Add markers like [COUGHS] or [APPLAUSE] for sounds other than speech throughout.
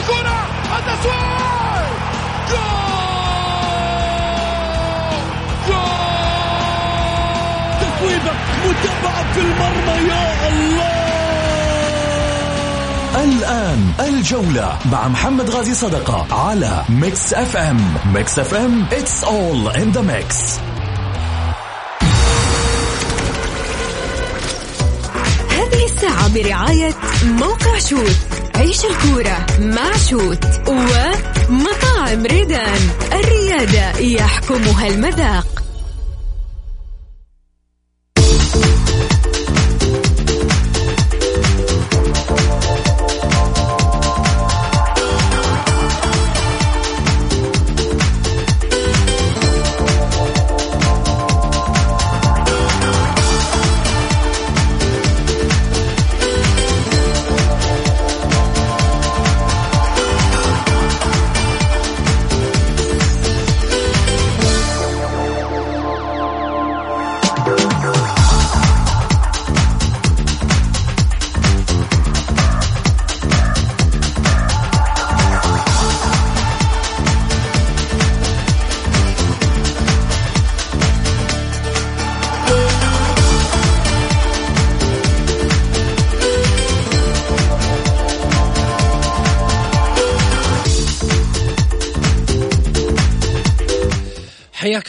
في كرة التسويق جول! جول! تصويبة متابعة في المرمى يا الله! الآن الجولة مع محمد غازي صدقة على ميكس اف ام ميكس اف ام it's all in the mix. هذه الساعة برعاية موقع شوت. عيش الكورة مع شوت ومطاعم ريدان. الريادة يحكمها المذاق.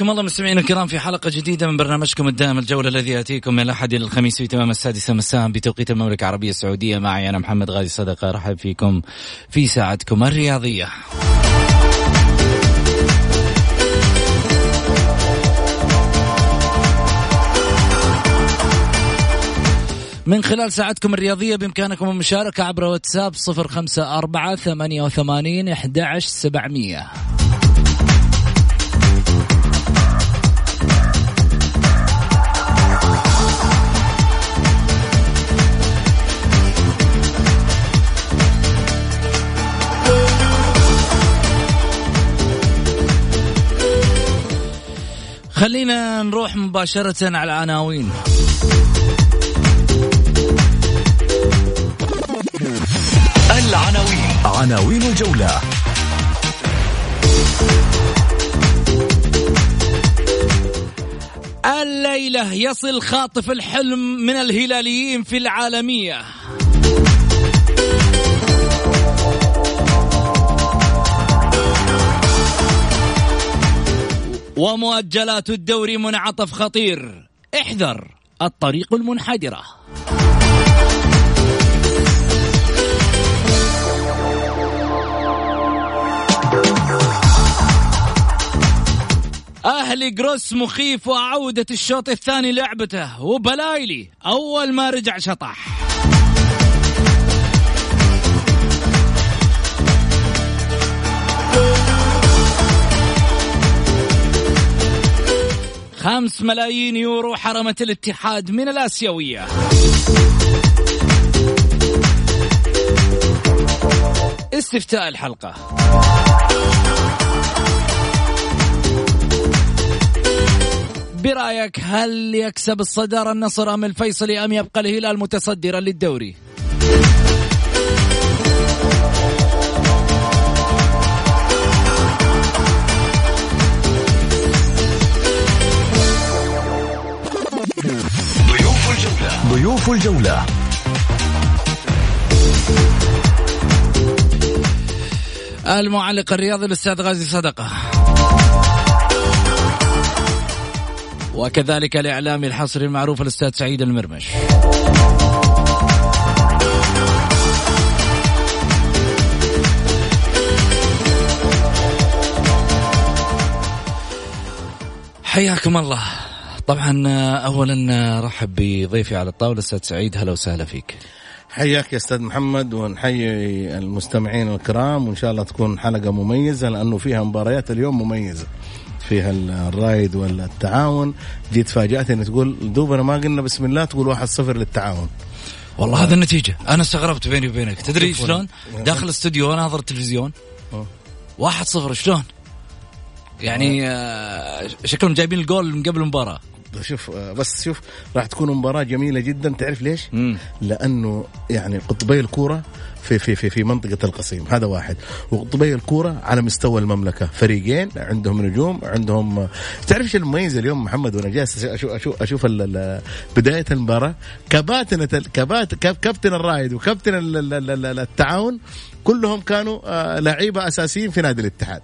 حياكم الله مستمعينا الكرام في حلقة جديدة من برنامجكم الدائم الجولة الذي يأتيكم من الأحد إلى الخميس في تمام السادسة مساء بتوقيت المملكة العربية السعودية معي أنا محمد غازي صدقة أرحب فيكم في ساعتكم الرياضية من خلال ساعتكم الرياضية بإمكانكم المشاركة عبر واتساب 054 88 11700. خلينا نروح مباشرة على العناوين العناوين. عناوين الجولة. الليلة يصل خاطف الحلم من الهلاليين في العالمية. ومؤجلات الدوري منعطف خطير. احذر الطريق المنحدرة. أهلي جروس مخيف وعودة الشوط الثاني لعبته وبلايلي أول ما رجع شطح. خمس ملايين يورو حرمت الاتحاد من الآسيوية. استفتاء الحلقة. برأيك هل يكسب الصدارة النصر أم الفيصلي أم يبقى الهلال متصدرا للدوري؟ ضيوف الجولة. المعلق الرياضي الأستاذ غازي صدقة. وكذلك الإعلامي الحصري المعروف الأستاذ سعيد المرمش. حياكم الله. طبعا اولا رحب بضيفي على الطاولة أستاذ سعيد هلا وسهلا فيك. حياك يا أستاذ محمد ونحيي المستمعين الكرام وإن شاء الله تكون حلقة مميزة لأنه فيها مباريات اليوم مميزة. فيها الرايد والتعاون. جيت فاجأتني تقول دوبنا ما قلنا بسم الله تقول واحد صفر للتعاون. والله هذا النتيجة. أنا استغربت بيني وبينك. تدري شلون؟ داخل الاستوديو أنا ناظر التلفزيون. واحد صفر شلون؟ يعني آه، شكلهم جايبين الجول من قبل المباراة. شوف بس شوف راح تكون مباراة جميلة جدا. تعرف ليش؟ مم. لأنه يعني قطبي الكورة في في في في منطقة القصيم. هذا واحد. وقطبي الكورة على مستوى المملكة. فريقين عندهم نجوم عندهم تعرف إيش المميز اليوم محمد؟ وأنا جالس أشوف أشوف, أشوف بداية المباراة. كباتنه كبات كاب- كابتن الرائد وكابتن ال- ال- ال- ال- التعاون كلهم كانوا آه، لعيبة أساسيين في نادي الاتحاد.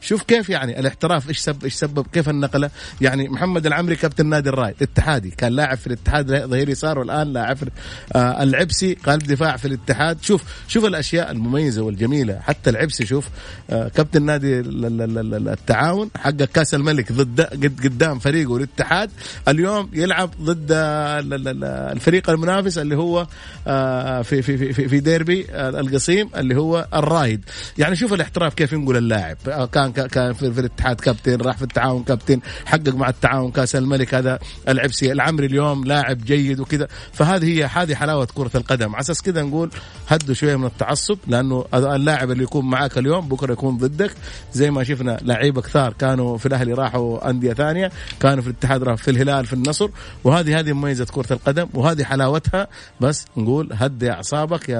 شوف كيف يعني الاحتراف إيش سبب إيش سبب كيف النقلة؟ يعني محمد العمري كابتن نادي الراي اتحادي كان لاعب في الاتحاد ظهير يسار والآن لاعب في آه العبسي قلب دفاع في الاتحاد. شوف شوف الأشياء المميزة والجميلة حتى العبسي شوف آه كابتن نادي ال- ال- ال- ال- التعاون حقق كأس الملك ضد قد- قدام فريقه الاتحاد. اليوم يلعب ضد ال- ال- ال- الفريق المنافس اللي هو آه في في في في- في ديربي آه، القصيم اللي هو الرايد يعني شوف الاحتراف كيف ينقل اللاعب. آه، كان كان- كان في, في الاتحاد كابتن راح في التعاون كابتن حقق مع التعاون كأس الملك هذا العبسي العمري اليوم لاعب جيد وكذا. فهذه هي هذه حلاوة كرة القدم. على أساس كذا نقول هدوا شوية من التعصب لأنه اللاعب اللي يكون معاك اليوم بكرة يكون ضدك. زي ما شفنا لعيبة كثار كانوا في الأهلي راحوا أندية ثانية كانوا في الاتحاد راحوا في الهلال في النصر. وهذه هذه مميزة كرة القدم وهذه حلاوتها. بس نقول هدي أعصابك يا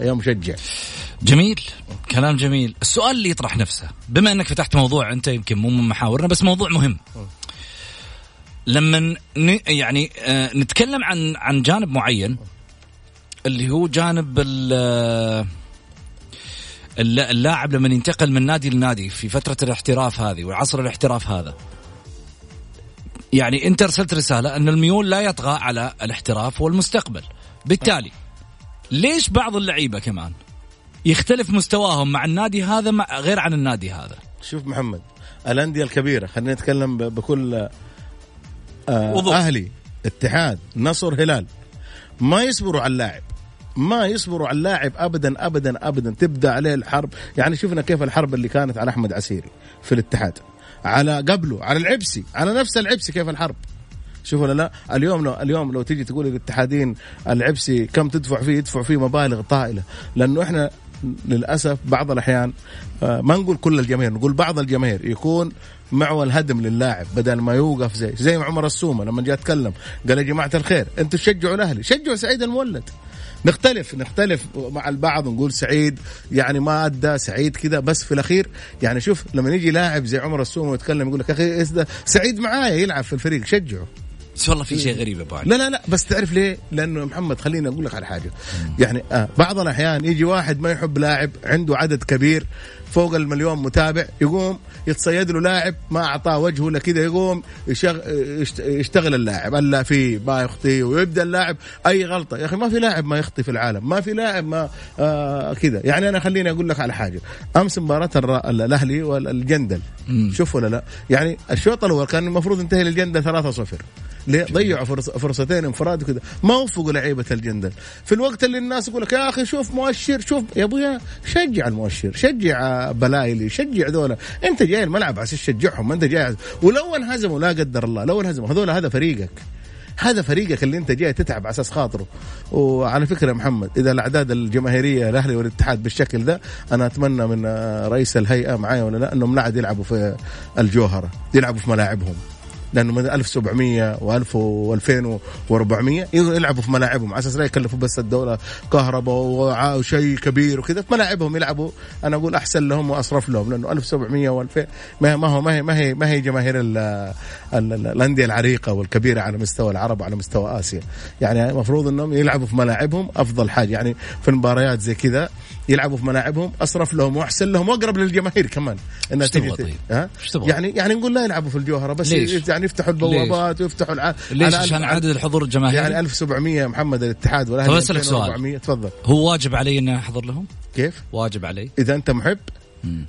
يا مشجع. جميل كلام جميل. السؤال اللي يطرح نفسه بما انك فتحت موضوع أنت يمكن مو من محاورنا بس موضوع مهم. لما يعني آه، نتكلم عن عن جانب معين اللي هو جانب ال- الل- اللاعب لما ينتقل من نادي لنادي في فترة الاحتراف هذه وعصر الاحتراف هذا. يعني أنت أرسلت رسالة أن الميول لا يطغى على الاحتراف والمستقبل. بالتالي ليش بعض اللعيبة كمان يختلف مستواهم مع النادي هذا غير عن النادي هذا؟ شوف محمد الأندية الكبيرة خلينا نتكلم بكل آه. أهلي اتحاد نصر هلال. ما يصبروا على اللاعب ما يصبروا على اللاعب ابدا ابدا ابدا تبدأ عليه الحرب. يعني شفنا كيف الحرب اللي كانت على أحمد عسيري في الاتحاد. على قبله على العبسي على نفس العبسي كيف الحرب. شوفوا ولا لا؟ اليوم لو اليوم لو تيجي تقول للاتحادين العبسي كم تدفع فيه يدفع فيه مبالغ طائلة. لأنه إحنا للأسف بعض الأحيان آه، ما نقول كل الجماهير نقول بعض الجماهير يكون معول هدم لللاعب بدل ما يوقف زي زي عمر السومة لما جاء اتكلم قال يا جماعة الخير أنتم تشجعوا الأهلي شجعوا سعيد المولد نختلف نختلف مع البعض ونقول سعيد يعني ما أدى سعيد كذا بس في الأخير يعني شوف لما يجي لاعب زي عمر السومة ويتكلم يقول لك أخي؟ سعيد معايا يلعب في الفريق شجعه بس والله في شيء غريب أبو علي. لا لا لا بس تعرف ليه؟ لأنه محمد خليني أقول لك على حاجة. يعني آه بعض الأحيان يجي واحد ما يحب لاعب عنده عدد كبير فوق المليون متابع يقوم يتصيد له لاعب ما أعطاه وجهه ولا كذا يقوم يشتغل اللاعب. الا فيه ما يخطي ويبدأ اللاعب. أي غلطة؟ يا أخي ما في لاعب ما يخطي في العالم. ما في لاعب ما آه كذا يعني أنا خليني أقول لك على حاجة. أمس مباراة الأهلي والجندل. شوف ولا لا؟ يعني الشوط الأول كان المفروض ينتهي للجندل 3-0 ضيعوا فرص فرصتين انفراد وكذا. ما وفقوا لعيبة الجندل. في الوقت اللي الناس يقول لك يا أخي شوف مؤشر شوف يا أبويا شجع المؤشر شجع بلايلي شجع ذولا. أنت جاي الملعب عشان تشجعهم ما أنت جاي ولو انهزموا لا قدر الله لو انهزموا هذول هذا فريقك. هذا فريقك اللي أنت جاي تتعب على أساس خاطره. وعلى فكرة محمد إذا الأعداد الجماهيرية الأهلي والاتحاد بالشكل ده أنا أتمنى من رئيس الهيئة معايا ولا لا إنهم لا عاد يلعبوا في الجوهرة يلعبوا في ملاعبهم. لأنه من 1700 و1000 و2400 يلعبوا في ملاعبهم. على أساس لا يكلفوا بس الدولة كهرباء وشيء كبير وكذا في ملاعبهم يلعبوا. أنا أقول أحسن لهم وأصرف لهم لأنه 1700 و2000 ما هو ما هي ما هي ما هي جماهير ال- ال- ال- الأندية العريقة والكبيرة على مستوى العرب وعلى مستوى آسيا. يعني المفروض إنهم يلعبوا في ملاعبهم أفضل حاجة. يعني في المباريات زي كذا يلعبوا في ملاعبهم أصرف لهم وأحسن لهم وأقرب للجماهير كمان إنها تيجي طيب؟ ها؟ يعني يعني نقول لا يلعبوا في الجوهرة بس ليش؟ يعني يفتحوا البوابات ويفتحوا الع... ليش عشان عدد الحضور الجماهيري يعني 1700 محمد الاتحاد والأهلي طب أسألك سؤال. 2400 تفضل هو واجب علي إني أحضر لهم كيف؟ واجب علي إذا أنت محب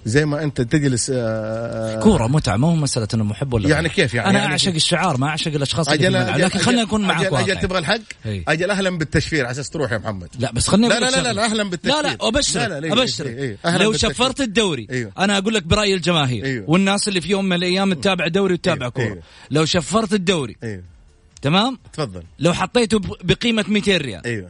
زي ما أنت تجلس آه، كوره متعة ما هو مسألة إنه محب ولا يعني لا. كيف يعني؟ أنا يعني أعشق الشعار ما أعشق الأشخاص اللي الملعب أجل- لكن خلينا أجل- نكون معك أجل, أجل. تبغى الحق؟ إي. أجل أهلا بالتشفير على أساس تروح يا محمد لا بس خليني لا لا لا, شغلة. لا أهلا بالتشفير لا لا ابشر لا لا ليه؟ ابشر إيه، إيه. لو. شفرت الدوري أيوه. أنا أقول لك براي الجماهير أيوه. والناس اللي في يوم من الأيام تتابع دوري وتتابع أيوه. كورة أيوه. لو شفرت الدوري أيوه تمام تفضل لو حطيته بقيمة 200 ريال أيوه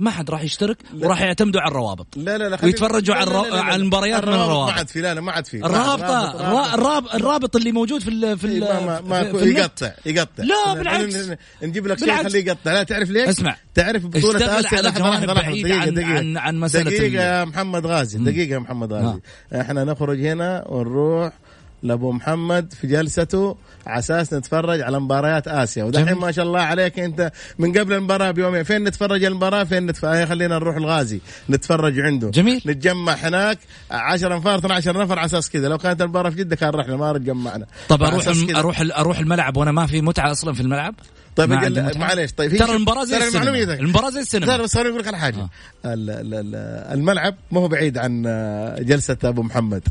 ما حد راح يشترك وراح يعتمدوا على الروابط. لا لا لا ويتفرجوا على, الرو... على المباريات من الروابط ما عاد في لا لا ما عاد في الرابطه الرا- الراب... الرابط اللي موجود في ال... في ال... ما ما, في-. يقطع يقطع. لا، بالعكس. نجيب لك شيء. خليه يقطع. لا تعرف ليش؟ اسمع. تعرف بطولة اشتغل آسيا؟ بعيدة دقيقة عن- عن- دقيقة ال- يا محمد غازي دقيقة يا محمد غازي. إحنا نخرج هنا ونروح لأبو محمد في جلسته. على أساس نتفرج على مباريات آسيا. ودحين. ما شاء الله عليك أنت من قبل المباراة بيومين. فين نتفرج المباراة؟ فين نتفرج خلينا نروح الغازي. نتفرج عنده. جميل. نتجمع هناك. 10 انفار 12 نفر على أساس كذا. لو كانت المباراة في جدة كان رحنا ما تجمعنا طب أروح الم... أروح ال- أروح الملعب وأنا ما في متعة أصلا في الملعب؟ طيب؟ معليش طيب ترى المباراة زي ترى السينما. المباراة زي السينما. بس خليني أقول لك على حاجة. آه. ال- ال- ال- الملعب ما هو بعيد عن آه، جلسة أبو محمد.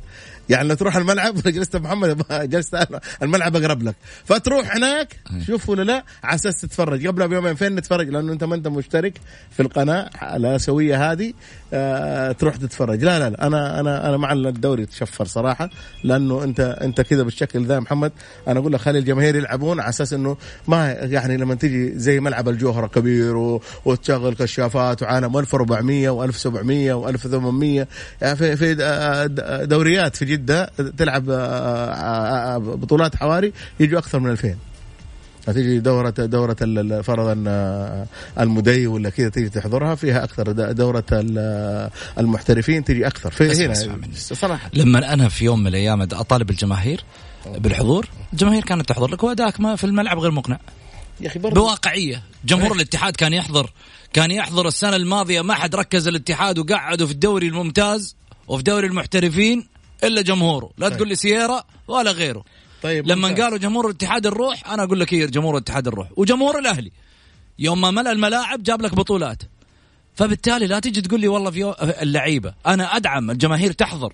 يعني لو تروح الملعب [LAUGHS] ابو محمد جلسة الملعب أقرب لك. فتروح هناك شوف ولا لا على أساس تتفرج. قبلها بيومين فين نتفرج؟ لأنه أنت ما أنت مشترك في القناة الاسيويه هذه. تروح تتفرج. لا لا لا أنا أنا أنا مع الدوري يتشفر صراحة لأنه أنت أنت كذا بالشكل ذا محمد أنا أقول لك خلي الجماهير يلعبون على أساس إنه ما يعني لما تيجي زي ملعب الجوهرة كبير وتشغل كشافات وعالم 1400 و1700 و1800 يعني في في دوريات في جدة تلعب آه، آه، آه، بطولات حواري يجوا أكثر من 2000 تيجي دورة دورة فرضا آه، المدي ولا كذا تيجي تحضرها فيها أكثر د- دورة ال- المحترفين تيجي أكثر. في هنا. صراحة. لما أنا في يوم من الأيام أطالب الجماهير بالحضور الجماهير كانت تحضر لك وادائك ما في الملعب غير مقنع. يا أخي برضو. بواقعية. جمهور الاتحاد كان يحضر. كان يحضر السنة الماضية ما حد ركز الاتحاد وقعدوا في الدوري الممتاز وفي دوري المحترفين إلا جمهوره. لا تقول لي سيارة ولا غيره. طيب لما ممتاز. قالوا جمهور الاتحاد نروح أنا أقول لك إيه جمهور الاتحاد نروح وجمهور الأهلي يوم ما ملأ الملاعب جاب لك بطولات. فبالتالي لا تيجي تقول لي والله في اللعيبة. أنا أدعم الجماهير تحضر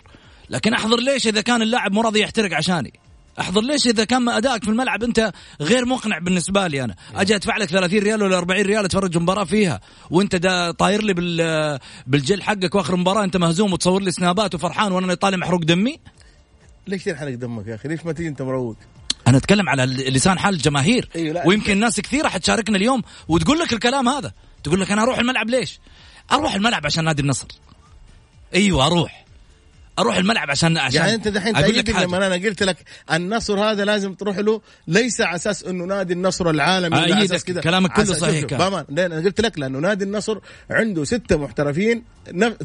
لكن أحضر ليش إذا كان اللاعب مو راضي يحترق عشاني؟ أحضر ليش إذا كان ادائك في الملعب أنت غير مقنع بالنسبة لي أنا؟ أجي أدفع لك 30 ريال ولا 40 ريال أتفرج مباراة فيها وأنت دا طاير لي بال بالجل حقك وآخر مباراة أنت مهزوم وتصور لي سنابات وفرحان وأنا طالع محروق دمي؟ ليش تنحرق دمك يا أخي؟ ليش ما تيجي أنت مروق؟ أنا أتكلم على لسان حال الجماهير. أيوة، لا. ويمكن ناس كثيرة حتشاركنا اليوم وتقول لك الكلام هذا. تقول لك أنا أروح الملعب ليش؟ أروح الملعب عشان نادي النصر. أيوه أروح. أروح الملعب عشان عشان يعني أنت دحين حاجة لما أنا قلت لك النصر هذا لازم تروح له ليس على أساس إنه نادي النصر العالمي على أساس كذا كلامك كله صحيح كان. أنا قلت لك لأنه نادي النصر عنده ستة محترفين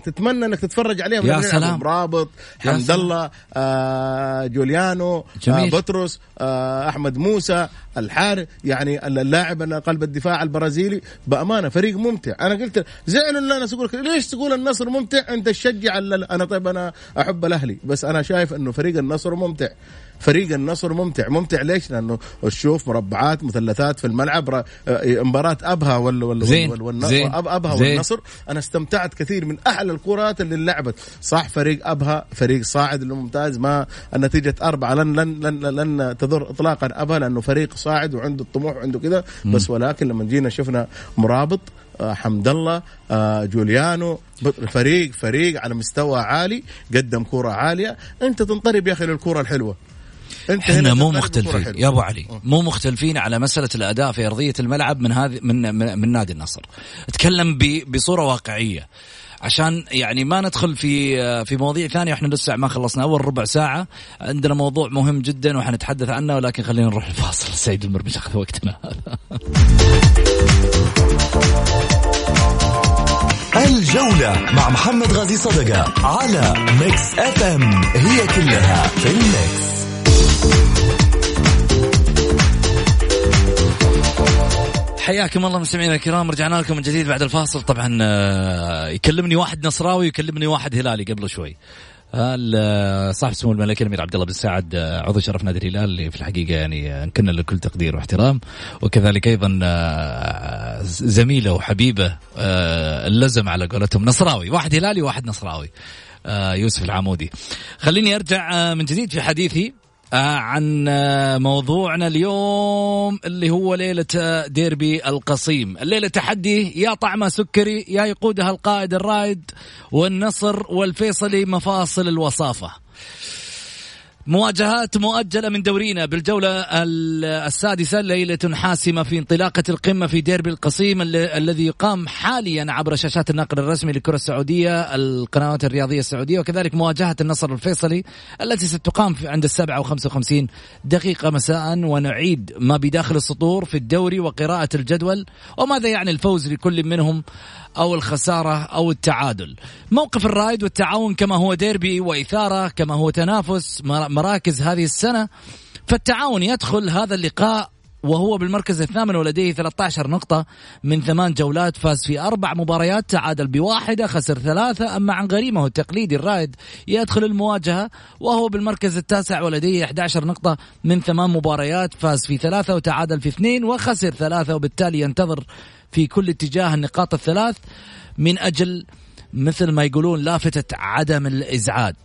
تتمنى إنك تتفرج عليهم يا. سلام. مرابط يا حمد. الله آه جوليانو آه جميل. بطرس آه أحمد موسى الحارث يعني اللاعب قلب الدفاع البرازيلي بأمانة فريق ممتع. أنا قلت زعلوا إن أنا أقول ليش تقول النصر ممتع؟ أنت تشجع أنا طيب أنا أحب الأهلي بس أنا شايف إنه فريق النصر ممتع. فريق النصر ممتع. ممتع ليش؟ لأنه تشوف مربعات مثلثات في الملعب آه، مباراة أبها ولا ولا زين، ولا- ولا زين، أب- أبها زين. والنصر. أنا استمتعت كثير من أحلى الكرات اللي لعبت. صح فريق أبها فريق صاعد اللي ممتاز ما النتيجة أربعة. لن لن لن, لن تضر اطلاقا أبها لأنه فريق صاعد وعنده الطموح وعنده كذا. بس ولكن لما جينا شفنا مرابط آه، حمد الله آه، جوليانو فريق فريق على مستوى عالي قدم كرة عالية. أنت تنطرب يا أخي للكرة الحلوة. انت إحنا مو مختلفين. يا أبو علي مو مختلفين على مسألة الأداء في أرضية الملعب من هذه من من, من نادي النصر. اتكلم ب- بصورة واقعية. عشان يعني ما ندخل في في مواضيع ثانية وإحنا لسه ما خلصنا أول ربع ساعة. عندنا موضوع مهم جدا وحنتحدث عنه ولكن خلينا نروح الفاصل. سعيد المرمش أخذ وقتنا. هذا [LAUGHS] الجولة مع محمد غازي صدقة على ميكس اف ام هي كلها في الميكس حياكم الله مستمعينا الكرام رجعنا لكم من جديد بعد الفاصل. طبعا آه، يكلمني واحد نصراوي ويكلمني واحد هلالي قبل شوي. ال- صاحب سمو الملك الامير عبد الله بن سعد آه، عضو شرف نادي الهلال اللي في الحقيقة يعني آه، نكن له كل تقدير واحترام. وكذلك أيضا آه، زميله وحبيبه آه، اللزم على قولتهم نصراوي. واحد هلالي وواحد نصراوي آه، يوسف العمودي. خليني أرجع آه، من جديد في حديثي. آه، عن آه، موضوعنا اليوم اللي هو ليلة آه، ديربي القصيم. الليلة تحدي يا طعمة سكري يا يقودها القائد الرائد والنصر والفيصلي مفاصل الوصافة. مواجهات مؤجلة من دورينا بالجولة السادسة ليلة حاسمة في انطلاقة القمة في ديربي القصيم الذي يقام حاليا عبر شاشات الناقل الرسمي للكرة السعودية القنوات الرياضية السعودية وكذلك مواجهة النصر الفيصلي التي ستقام عند وخمسة وخمسين دقيقة مساء. ونعيد ما بداخل السطور في الدوري وقراءة الجدول وماذا يعني الفوز لكل منهم؟ أو الخسارة أو التعادل. موقف الرايد والتعاون كما هو ديربي وإثارة كما هو تنافس مراكز هذه السنة. فالتعاون يدخل هذا اللقاء وهو بالمركز الثامن ولديه 13 نقطة من ثمان جولات فاز في أربع مباريات تعادل بواحدة خسر ثلاثة. أما عن غريمه التقليدي الرائد يدخل المواجهة وهو بالمركز التاسع ولديه 11 نقطة من ثمان مباريات فاز في ثلاثة وتعادل في اثنين وخسر ثلاثة وبالتالي ينتظر في كل اتجاه النقاط الثلاث من أجل مثل ما يقولون لافتة عدم الإزعاج.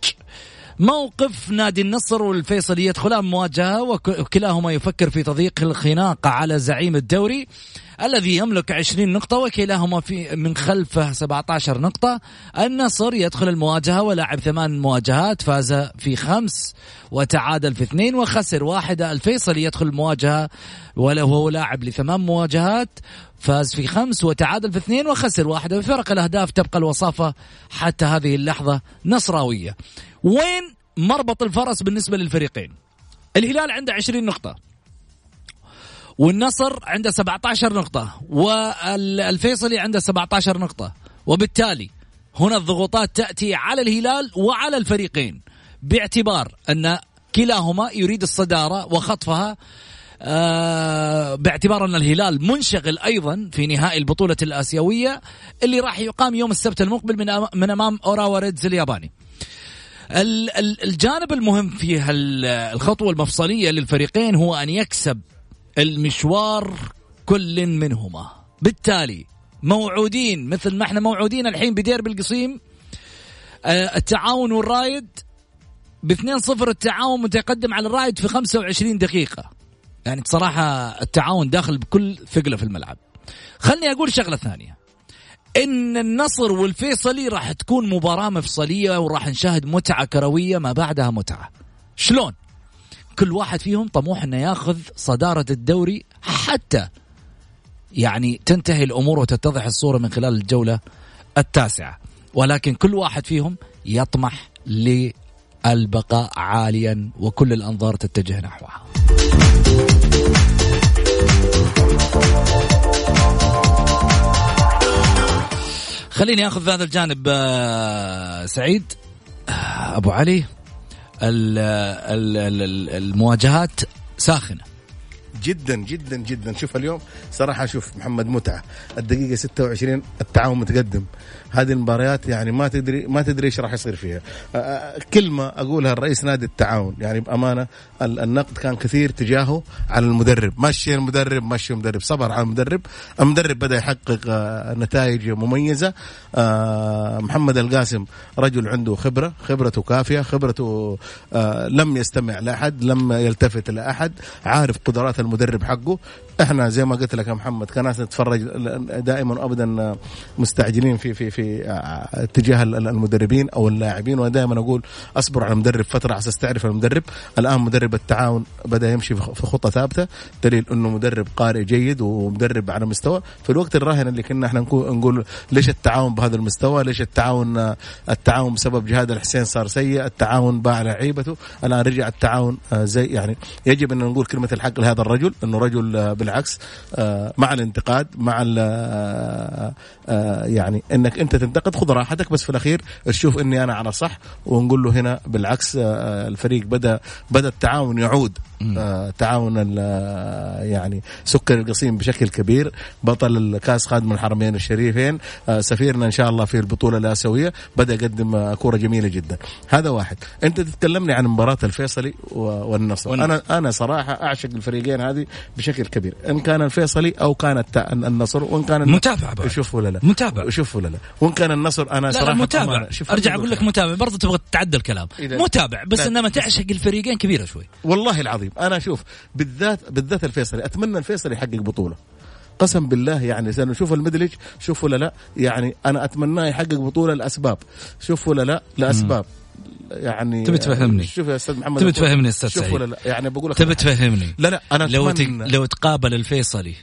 موقف نادي النصر والفيصلي يدخلان مواجهة وكلاهما يفكر في تضييق الخناقة على زعيم الدوري الذي يملك 20 نقطة وكلاهما في من خلفه 17 نقطة. النصر يدخل المواجهة ولعب ثمان مواجهات فاز في خمس وتعادل في اثنين وخسر واحدة. الفيصلي يدخل المواجهة وهو لاعب لثمان مواجهات. فاز في خمس وتعادل في اثنين وخسر واحدة بفرق. الأهداف تبقى الوصافة حتى هذه اللحظة نصراوية. وين مربط الفرس بالنسبة للفريقين؟ الهلال عنده 20 نقطة. والنصر عنده 17 نقطة. والفيصلي عنده 17 نقطة. وبالتالي هنا الضغوطات تأتي على الهلال وعلى الفريقين باعتبار أن كلاهما يريد الصدارة وخطفها. آه باعتبار أن الهلال منشغل أيضا في نهائي البطولة الآسيوية اللي راح يقام يوم السبت المقبل من, من أمام أوراوا ريدز الياباني. الجانب المهم في الخطوة المفصلية للفريقين هو أن يكسب المشوار كل منهما. بالتالي موعودين مثل ما إحنا موعودين الحين بديربي القصيم آه، التعاون والرايد. ب 2-0 التعاون متقدم على الرايد في 25 دقيقة. يعني بصراحة التعاون داخل بكل ثقلة في الملعب. خلني أقول شغلة ثانية. إن النصر والفيصلي راح تكون مباراة مفصلية وراح نشاهد متعة كروية ما بعدها متعة. شلون؟ كل واحد فيهم طموح إنه ياخذ صدارة الدوري حتى يعني تنتهي الأمور وتتضح الصورة من خلال الجولة التاسعة. ولكن كل واحد فيهم يطمح للبقاء عاليا وكل الأنظار تتجه نحوها. خليني آخذ هذا الجانب آه، سعيد. آه، أبو علي المواجهات ساخنة. جدا جدا جدا. شوف اليوم صراحة شوف محمد متعة. الدقيقة 26 التعاون متقدم. هذه المباريات يعني ما تدري ما تدري إيش راح يصير فيها. كلمه أقولها الرئيس نادي التعاون يعني بأمانة النقد كان كثير تجاهه على المدرب. مشي المدرب مشي المدرب. صبر على المدرب. المدرب بدأ يحقق نتائج مميزة. محمد القاسم رجل عنده خبرة خبرته كافية خبرته لم يستمع لأحد لم يلتفت لأحد عارف قدرات المدرب حقه. إحنا زي ما قلت لك يا محمد كناس نتفرج دائما وابدا مستعجلين في في في اتجاه المدربين أو اللاعبين. وأنا دائما أقول أصبر على المدرب فترة على أساس تعرف المدرب. الآن مدرب التعاون بدأ يمشي في خطة ثابتة دليل إنه مدرب قارئ جيد ومدرب على مستوى. في الوقت الراهن اللي كنا إحنا نقول ليش التعاون بهذا المستوى؟ ليش التعاون التعاون بسبب جهاد الحسين صار سيء؟ التعاون باع لعيبته. الآن رجع التعاون آه، زي يعني يجب أن نقول كلمة الحق لهذا الرجل إنه رجل آه، بالعكس آه، مع الانتقاد مع يعني إنك أنت تنتقد خذ راحتك بس في الأخير تشوف إني أنا على صح ونقول له هنا بالعكس الفريق بدا بدأ التعاون يعود. تعاون يعني سكر القصيم بشكل كبير بطل الكاس خادم الحرمين الشريفين. سفيرنا إن شاء الله في البطولة الآسيوية. بدأ يقدم كورة جميلة جدا. هذا واحد. أنت تتكلمني عن مباراة الفيصلي والنصر. أنا أنا صراحة أعشق الفريقين هذه بشكل كبير. إن كان الفيصلي أو كان النصر وإن كان متابع شوف ولا لا متابع شوف ولا لا وإن كان النصر أنا صراحة لا متابع. أرجع أقول لك متابع. برضه تبغى تتعدى الكلام متابع بس إنما تعشق الفريقين كبيرة شوي. والله العظيم. أنا شوف بالذات بالذات الفيصلي. أتمنى الفيصلي يحقق بطولة. قسم بالله يعني نشوف المدلج شوف ولا لا. يعني أنا اتمناه يحقق بطولة لأسباب. شوف ولا لا لأسباب. يعني تبي تفهمني. شوف يا أستاذ محمد تبي تفهمني يا أستاذ شوف سعيد. ولا لا يعني بقول لك تبي تفهمني؟ لا لا أنا لو لو تقابل الفيصلي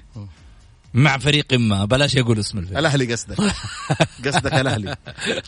مع فريق ما. بلاش يقول اسم الفريق. الأهلي قصدك. [LAUGHS] قصدك الأهلي.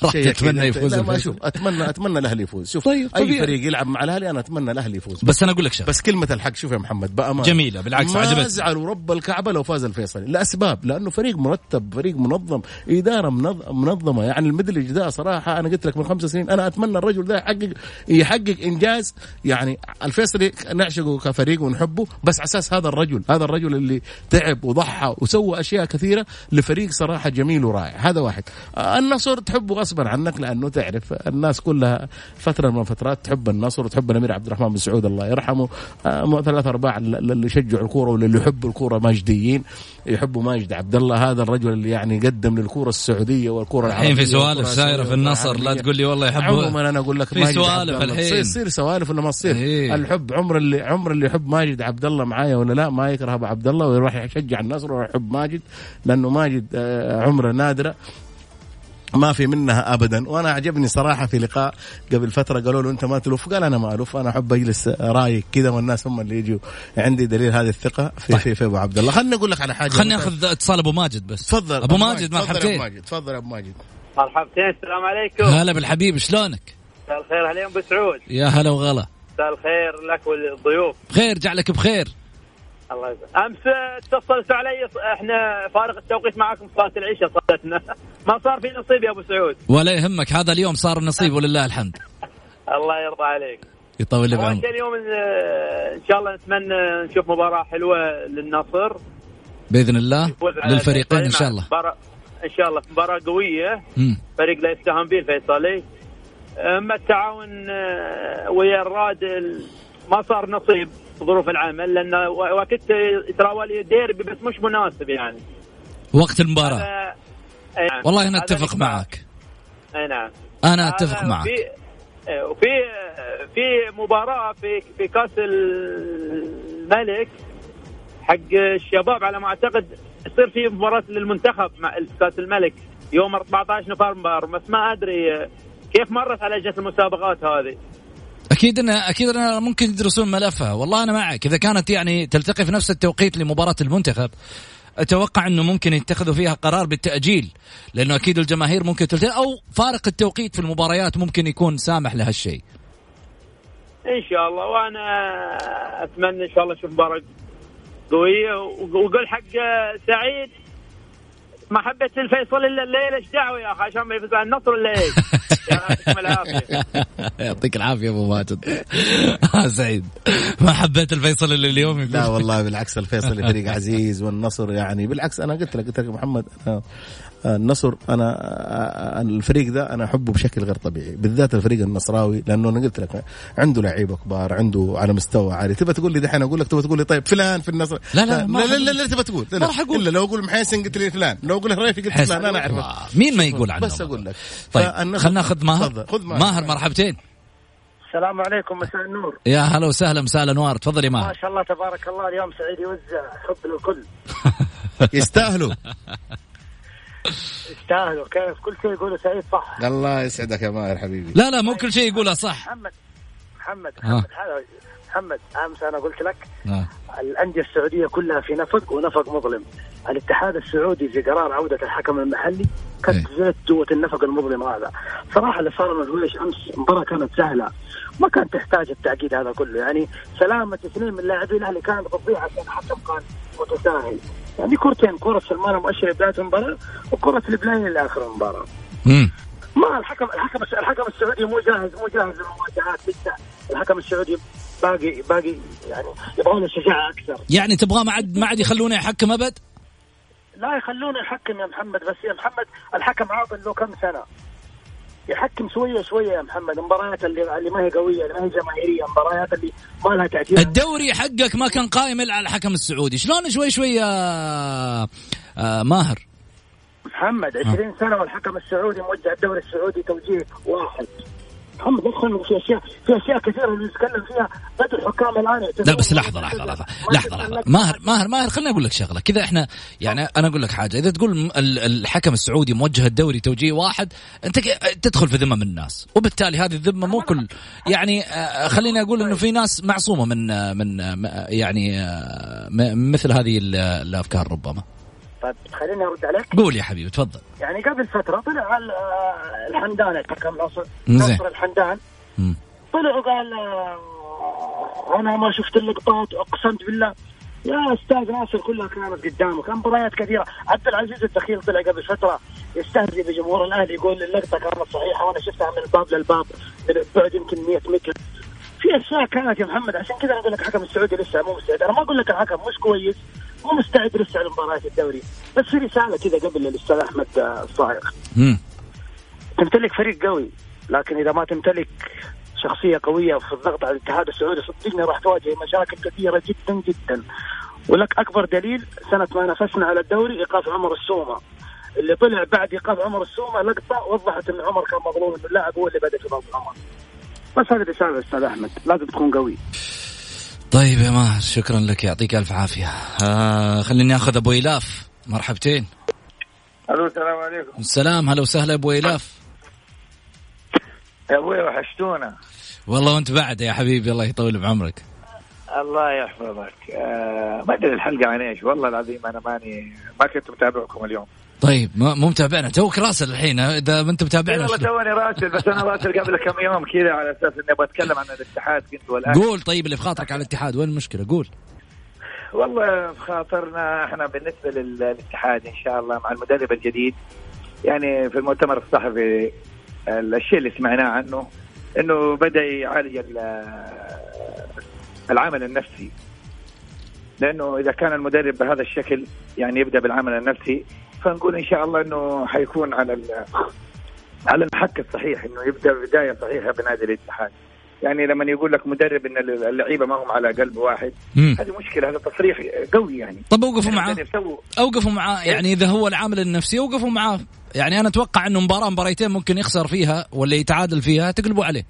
راح شيء تتمنى أكيد. يفوز لا ما. شوف اتمنى أتمنى الأهلي يفوز. شوف طيب، أي طبيعي. فريق يلعب مع الأهلي أنا أتمنى الأهلي يفوز. بس أنا أقول لك شغلة. بس كلمة الحق شوف يا محمد بأمان جميلة، بالعكس، ما عجبتني. ازعل ورب الكعبة لو فاز الفيصلي. لأسباب لأنه فريق مرتب فريق منظم إدارة منظ- منظمة. يعني المدلج ده صراحة أنا قلت لك من خمس سنين أنا أتمنى الرجل ده يحقق يحقق إنجاز. يعني الفيصلي نعشقه كفريق ونحبه بس على أساس هذا الرجل هذا الرجل اللي تعب وضحى وسوى أشياء كثيرة لفريق صراحة جميل ورائع. هذا واحد. النصر تحبه غصبا عنك لأنه تعرف الناس كلها فترة من الفترات تحب النصر وتحب الأمير عبد الرحمن بن سعود الله يرحمه. آه، ثلاث أرباع اللي يشجعوا الكورة واللي يحبوا الكورة ماجديين يحبوا ماجد عبد الله هذا الرجل اللي يعني قدم للكورة السعودية والكورة العربية الحين في سوالف سايره في النصر لا. تقول لي والله يحب عموما أنا أقول لك في سوالف. الحين. تصير سوالف ولا ما تصير إيه. الحب عمر اللي عمر اللي يحب ماجد عبد الله معايا ولا لا ما يكره أبو عبد الله ويروح يشجع النصر ويروح يحب ماجد لأنه ماجد آه، عمره نادرة ما في منها ابدا. وأنا عجبني صراحة في لقاء قبل فترة قالوا له أنت ما تلف قال أنا ما الف أنا أحب أجلس رايق كذا والناس هم اللي يجوا. عندي دليل هذه الثقة في في, في أبو عبد الله. خليني أقول لك على حاجة. خلينا مثلاً. ناخذ اتصال أبو ماجد بس. تفضل. أبو ماجد تفضل يا أبو مرحبتين ماجد. تفضل يا أبو ماجد. مرحبتين السلام عليكم. هلا بالحبيب شلونك؟ مساء الخير عليهم أبو سعود. يا هلا وغلا. مساء الخير لك والضيوف. بخير جعلك بخير. الله أمس اتصلت علي إحنا فارق التوقيت معاكم صلاة العشاء صلاتنا [LAUGHS] ما صار في نصيب يا أبو سعود. ولا يهمك هذا اليوم صار النصيب [LAUGHS] ولله الحمد. الله يرضى عليك. يطول لي بعمرك اليوم ان شاء الله نتمنى نشوف مباراة حلوة للنصر. بإذن الله للفريقين إن شاء الله. إن شاء الله مباراة قوية. مم. فريق لا يستهان به الفيصلي. أما التعاون آه، ويا الراد ال- ما صار نصيب. ظروف العمل لأن وقت تراولي ديربي بس مش مناسب يعني. وقت المباراة. هذا- أي نعم. والله أنا هذا أتفق الإجماع. معك. اي نعم. أنا أتفق معك. في وفي في مباراة في في كأس الملك حق الشباب على ما أعتقد يصير في مباراة للمنتخب مع كأس الملك يوم 14 نوفمبر بس ما أدري كيف مرت على لجنه المسابقات هذه. أكيد ان أكيد إن ممكن يدرسون ملفها. والله أنا معك. إذا كانت يعني تلتقي في نفس التوقيت لمباراة المنتخب أتوقع إنه ممكن يتخذوا فيها قرار بالتأجيل لأنه أكيد الجماهير ممكن تلتقي أو فارق التوقيت في المباريات ممكن يكون سامح لهالشيء. إن شاء الله. وأنا أتمنى إن شاء الله أشوف مباراة قوية. وقول حق سعيد ما حبيت الفيصل إلا الليلة إيش دعوة يا أخي؟ عشان ما يفوز على النصر الا إيش؟ [LAUGHS] [LAUGHS] يعطيك العافية أبو ماجد. [LAUGHS] آه، سعيد. ما حبيت الفيصل اللي اليوم يقول. لا والله بالعكس الفيصلي [LAUGHS] فريق عزيز والنصر يعني. بالعكس أنا قلت لك قلت لك محمد أنا النصر أنا الفريق ده أنا أحبه بشكل غير طبيعي بالذات الفريق النصراوي لأنه أنا قلت لك عنده لعيبه كبار عنده على مستوى عالي. تبى تقول لي دحين أقول لك تبى تقول لي طيب فلان في النصر؟ لا، لا، ما لا لا. لا, لا تبى تقول. لا, ما راح أقول. إلا لو أقول محيسن قلت لي فلان لو أقول ريفي قلت. فلان أنا اعرف آه، مين ما يقول عنه؟ بس أقول لك. طيب خلينا ناخذ ماهر. خذ ماهر. ماهر مرحبتين. السلام عليكم مساء النور. يا هلا وسهلا مساء الأنوار. تفضل يا ما ماهر شاء الله تبارك الله اليوم سعيد يوزع حب للكل. [LAUGHS] [LAUGHS] يستاهلوا. يستاهلوا كيف كل شيء يقولوا سعيد صح. الله يسعدك يا ماهر حبيبي. لا لا مو كل شيء يقوله صح. محمد محمد ها. محمد هذا محمد أمس أنا قلت لك آه. الأندية السعودية كلها في نفق ونفق مظلم. الاتحاد السعودي في قرار عودة الحكم المحلي إيه. كت زيت جوه النفق المظلم هذا. صراحة اللي صار من الجويش أمس مباراة كانت سهلة. ما كانت تحتاج التعقيد هذا كله. يعني سلامة اثنين من لاعبي الاهلي كانت بتضيع عشان الحكم كان متساهل. يعني كرتين كرة سلمان مؤشر بداية المباراة وكرة البلاي لآخر المباراة. مم. ما الحكم الحكم الحكم السعودي مو جاهز مو جاهز للمواجهات لسه. الحكم السعودي باقي باقي يعني يبغى له شجاعه أكثر. يعني تبغى ما عاد ما عاد يخلونه يحكم أبد؟ لا يخلونه يحكم يا محمد بس يا محمد الحكم عاطل له كم سنة؟ يحكم شوية شوية يا محمد. المباريات اللي اللي ما هي قوية اللي ما هي جماهيرية المباريات اللي ما لها تأثير. الدوري حقك ما كان قائم إلا على الحكم السعودي. شلون شوي شوي يا آه، ماهر؟ محمد 20 سنة والحكم السعودي موجه الدوري السعودي توجيه واحد. محمد ندخل في اشياء في أشياء كثيرة اللي نتكلم فيها. بدل الحكام الآن لا بس لحظة لحظة لحظة لحظة لحظة. ماهر ماهر ماهر خليني أقول لك شغلة. كذا إحنا يعني أنا أقول لك حاجة. إذا تقول الحكم السعودي موجه الدوري توجيه واحد أنت تدخل في ذمم الناس. وبالتالي هذه الذمة مو كل يعني آه، خليني أقول إنه في ناس معصومة من آه، من آه، يعني مثل هذه ال- الأفكار ربما. طيب خليني أرد عليك. قول يا حبيبي تفضل. يعني قبل فترة طلع ال- الحمدان الحكم ناصر الحمدان مم. طلع وقال آه، أنا ما شفت اللقطات اقسمت بالله. يا أستاذ ناصر كلها كانت قدامك مباريات كثيرة. عبد العزيز الدخيل طلع قبل فترة يستهزئ بجمهور الأهلي يقول اللقطة كانت صحيحة وأنا شفتها من الباب للباب من بعد يمكن 100 متر. في أشياء كانت يا محمد عشان كذا أنا أقول لك الحكم السعودي لسه مو مستعد. أنا ما أقول لك الحكم مش كويس. مو مستعد لسه لمباريات الدوري. بس في رسالة كذا قبل للاستاذ أحمد آه، الصايغ مم. تمتلك فريق قوي لكن إذا ما تمتلك شخصية قوية في الضغط على الاتحاد السعودي صدقني راح تواجه مشاكل كثيرة جدا جدا. ولك أكبر دليل سنة ما نافسنا على الدوري إيقاف عمر السومة. اللي طلع بعد إيقاف عمر السومة لقطة وضحت إن عمر كان مظلوم إنه اللاعب هو اللي بدأ في ضغط عمر. بس هذه الرساله أستاذ أحمد لازم تكون قوي. طيب يا ماهر شكرا لك يعطيك ألف عافية. آه خليني أخذ أبو الاف مرحبتين. ألو السلام عليكم. السلام هلا وسهلا أبو الاف يا أبوي وحشتونا. والله وأنت بعد يا حبيبي الله يطول بعمرك. الله يحفظك. آه ما أدري الحلقة عن إيش والله العظيم أنا ماني ما كنت متابعكم اليوم. طيب مو متابعنا. توك راسل الحين إذا ما انت متابعنا والله شلون؟ توني راسل بس أنا راسل قبل كم يوم كذا على أساس إني أبغى أتكلم عن الاتحاد كنت والآن. قول طيب اللي في خاطرك على الاتحاد وين المشكلة؟ قول. والله في خاطرنا إحنا بالنسبة لل- للاتحاد إن شاء الله مع المدرب الجديد يعني في المؤتمر الصحفي الشيء اللي سمعناه عنه إنه بدأ يعالج ال- العامل النفسي. لأنه إذا كان المدرب بهذا الشكل يعني يبدأ بالعمل النفسي فنقول إن شاء الله إنه حيكون على على الحك الصحيح إنه يبدأ بداية صحيحة بنادي الاتحاد. يعني لما يقول لك مدرب إن اللعيبة ما هم على قلب واحد. هذه مشكلة هذا تصريح قوي يعني. طب اوقفوا معاه. يعني أوقفوا معاه. يعني إذا هو العامل النفسي أوقفوا معاه. يعني أنا أتوقع إنه مباراة مباريتين ممكن يخسر فيها ولا يتعادل فيها تقلبوا عليه.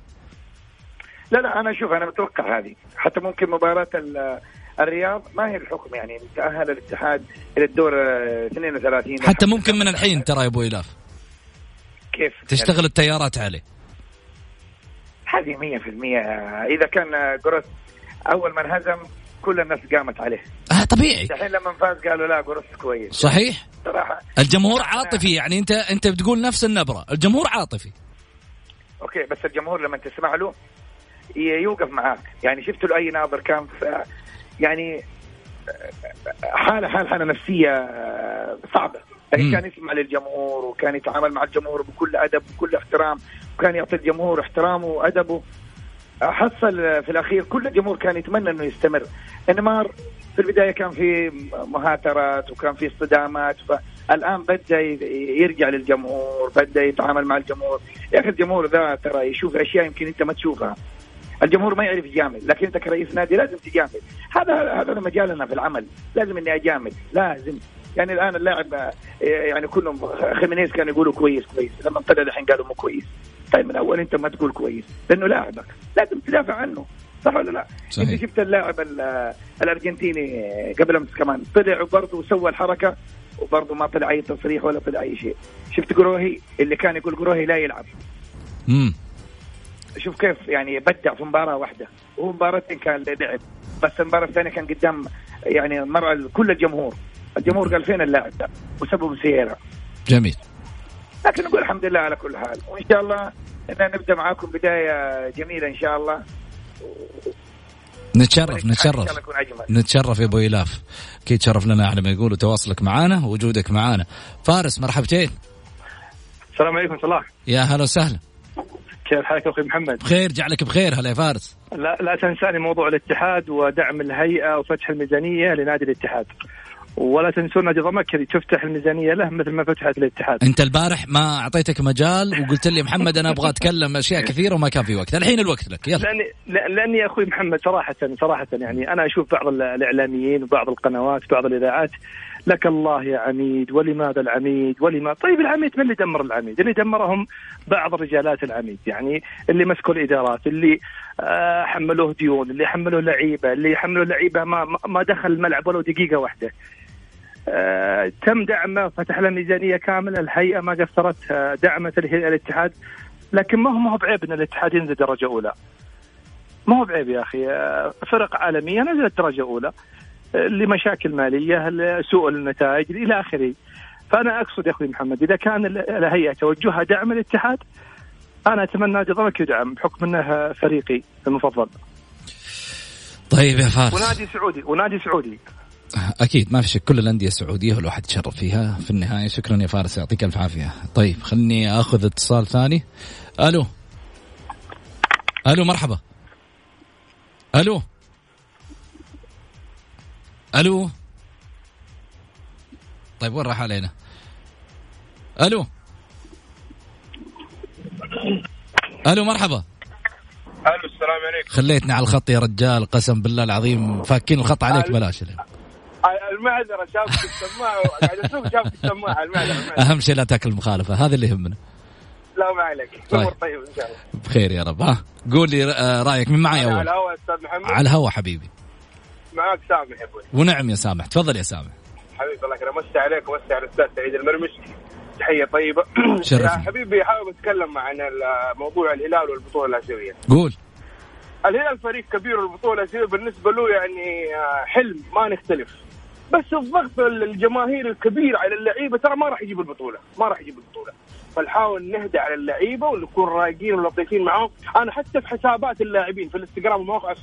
لا لا أنا أشوف أنا متوقع هذه. حتى ممكن مباراة ال- الرياض ما هي الحكم يعني تأهل الاتحاد إلى الدور آه، 32 حتى ممكن من الحين ترى يا أبو إلاف. كيف؟ تشتغل التيارات عليه. هذه 100% إذا كان جروس أول ما انهزم كل الناس قامت عليه. آه طبيعي. الحين لما فاز قالوا لا جروس كويس. صحيح. صراحة. الجمهور عاطفي يعني انت أنت بتقول نفس النبرة. الجمهور عاطفي. okay بس الجمهور لما تسمع له يوقف معاك. يعني شفت له أي ناظر كان في يعني حالة حالة حالة نفسية صعبة. لكن مم. كان يسمع للجمهور وكان يتعامل مع الجمهور بكل أدب وكل احترام وكان يعطي الجمهور احترامه وأدبه. حصل في الأخير كل الجمهور كان يتمنى إنه يستمر. إنمار في البداية كان في مهاترات وكان في اصطدامات فالآن بدأ يرجع للجمهور بدأ يتعامل مع الجمهور. يا أخي الجمهور ذا ترى يشوف أشياء يمكن أنت ما تشوفها. الجمهور ما يعرف يجامل لكن انت كرئيس نادي لازم تجامل. هذا هذا مجالنا في العمل لازم اني اجامل لازم. يعني الآن اللاعب آه، يعني كلهم خيمينيز كانوا يقولوا كويس كويس لما طلع الحين قالوا مو كويس. طيب من أول أنت ما تقول كويس لأنه لاعبك لازم تدافع عنه صح ولا لا؟ صحيح. انت شفت اللاعب ال- الأرجنتيني قبل أمس كمان طلع وبرضه سوى الحركة وبرضه ما طلع أي تصريح ولا طلع أي شيء. شفت جروهي اللي كان يقول جروهي لا يلعب. امم شوف كيف يعني بدع في مباراة واحدة. وهو مباراتين كان لعب بس المباراة الثانية كان قدام يعني مرة كل الجمهور. الجمهور قال فين اللاعب ده؟ وسبب سييرا جميل. لكن نقول الحمد لله على كل حال. وإن شاء الله إن نبدأ معاكم بداية جميلة إن شاء الله. نتشرف نتشرف. نتشرف يا أبو إلاف. أكيد شرف لنا على ما يقولوا تواصلك معانا ووجودك معانا. فارس مرحبتين. السلام عليكم صلاح. يا هلا وسهلا. كيف حالك أخوي محمد؟ بخير جعلك بخير هلا يا فارس. لا لا تنساني موضوع الاتحاد ودعم الهيئة وفتح الميزانية لنادي الاتحاد. ولا تنسون نادي ضمكري تفتح الميزانية له مثل ما فتحت الاتحاد. أنت البارح ما أعطيتك مجال وقلت لي محمد أنا أبغى أتكلم أشياء [LAUGHS] كثيرة وما كان في وقت. الحين الوقت لك يلا. لاني لأني يا أخوي محمد صراحة صراحة يعني أنا أشوف بعض ال- الإعلاميين وبعض القنوات وبعض الإذاعات لك الله يا عميد ولماذا العميد؟ ولما؟ طيب العميد من اللي دمر العميد؟ اللي دمرهم بعض رجالات العميد يعني اللي مسكوا الإدارات اللي آه حملوه ديون اللي حملوه لعيبة اللي حملوه لعيبة ما ما دخل الملعب ولو دقيقة واحدة. آه تم دعمه فتح له ميزانية كاملة الهيئة ما قصرت دعمت الاتحاد. لكن ما هو ما هو بعيب إن الاتحاد ينزل درجة أولى. ما هو بعيب يا أخي آه، فرق عالمية نزلت درجة أولى. لمشاكل مالية لسوء النتائج إلى آخره. فأنا أقصد يا أخوي محمد إذا كان الهيئة توجهها دعم الاتحاد أنا أتمنى نادي ضمك يدعم بحكم أنه فريقي المفضل. طيب يا فارس. ونادي سعودي ونادي سعودي. أكيد ما في شك كل الأندية السعودية والواحد يتشرف فيها في النهاية. شكرا يا فارس يعطيك ألف عافية. طيب خلني أخذ اتصال ثاني. ألو. ألو مرحبا. ألو. ألو؟ طيب وين راح علينا؟ ألو؟ ألو مرحبا. ألو السلام عليكم. خليتني على الخط يا رجال قسم بالله العظيم فاكين الخط عليك بلاش المعذرة شافك السماعة قاعد اسوق شافك السماعة المعذرة أهم شيء لا تأكل المخالفة هذا اللي يهمنا. لا ما عليك. طيب. طيب إن شاء الله. بخير يا رب. ها قول لي آه، رأيك من معي أول؟ على الهواء أستاذ محمد. على الهواء حبيبي. معك سامح يا أبوي. ونعم يا سامح. تفضل يا سامح. حبيبي الله يكرمك مسي عليك ومسي على الأستاذ سعيد المرمش. تحية طيبة. [COUGHS] شرف يا حبيبي حابب أتكلم عن موضوع الهلال والبطولة الاسيويه قول. الهلال فريق كبير والبطولة الاسيويه بالنسبة له يعني آه، حلم ما نختلف. بس الضغط الجماهيري الكبير على اللعيبة ترى ما راح يجيب البطولة. ما راح يجيب البطولة. فنحاول نهدى على اللعيبة ونكون رايقين ولطيفين معاهم. أنا حتى في حسابات اللاعبين في الانستغرام ومواقع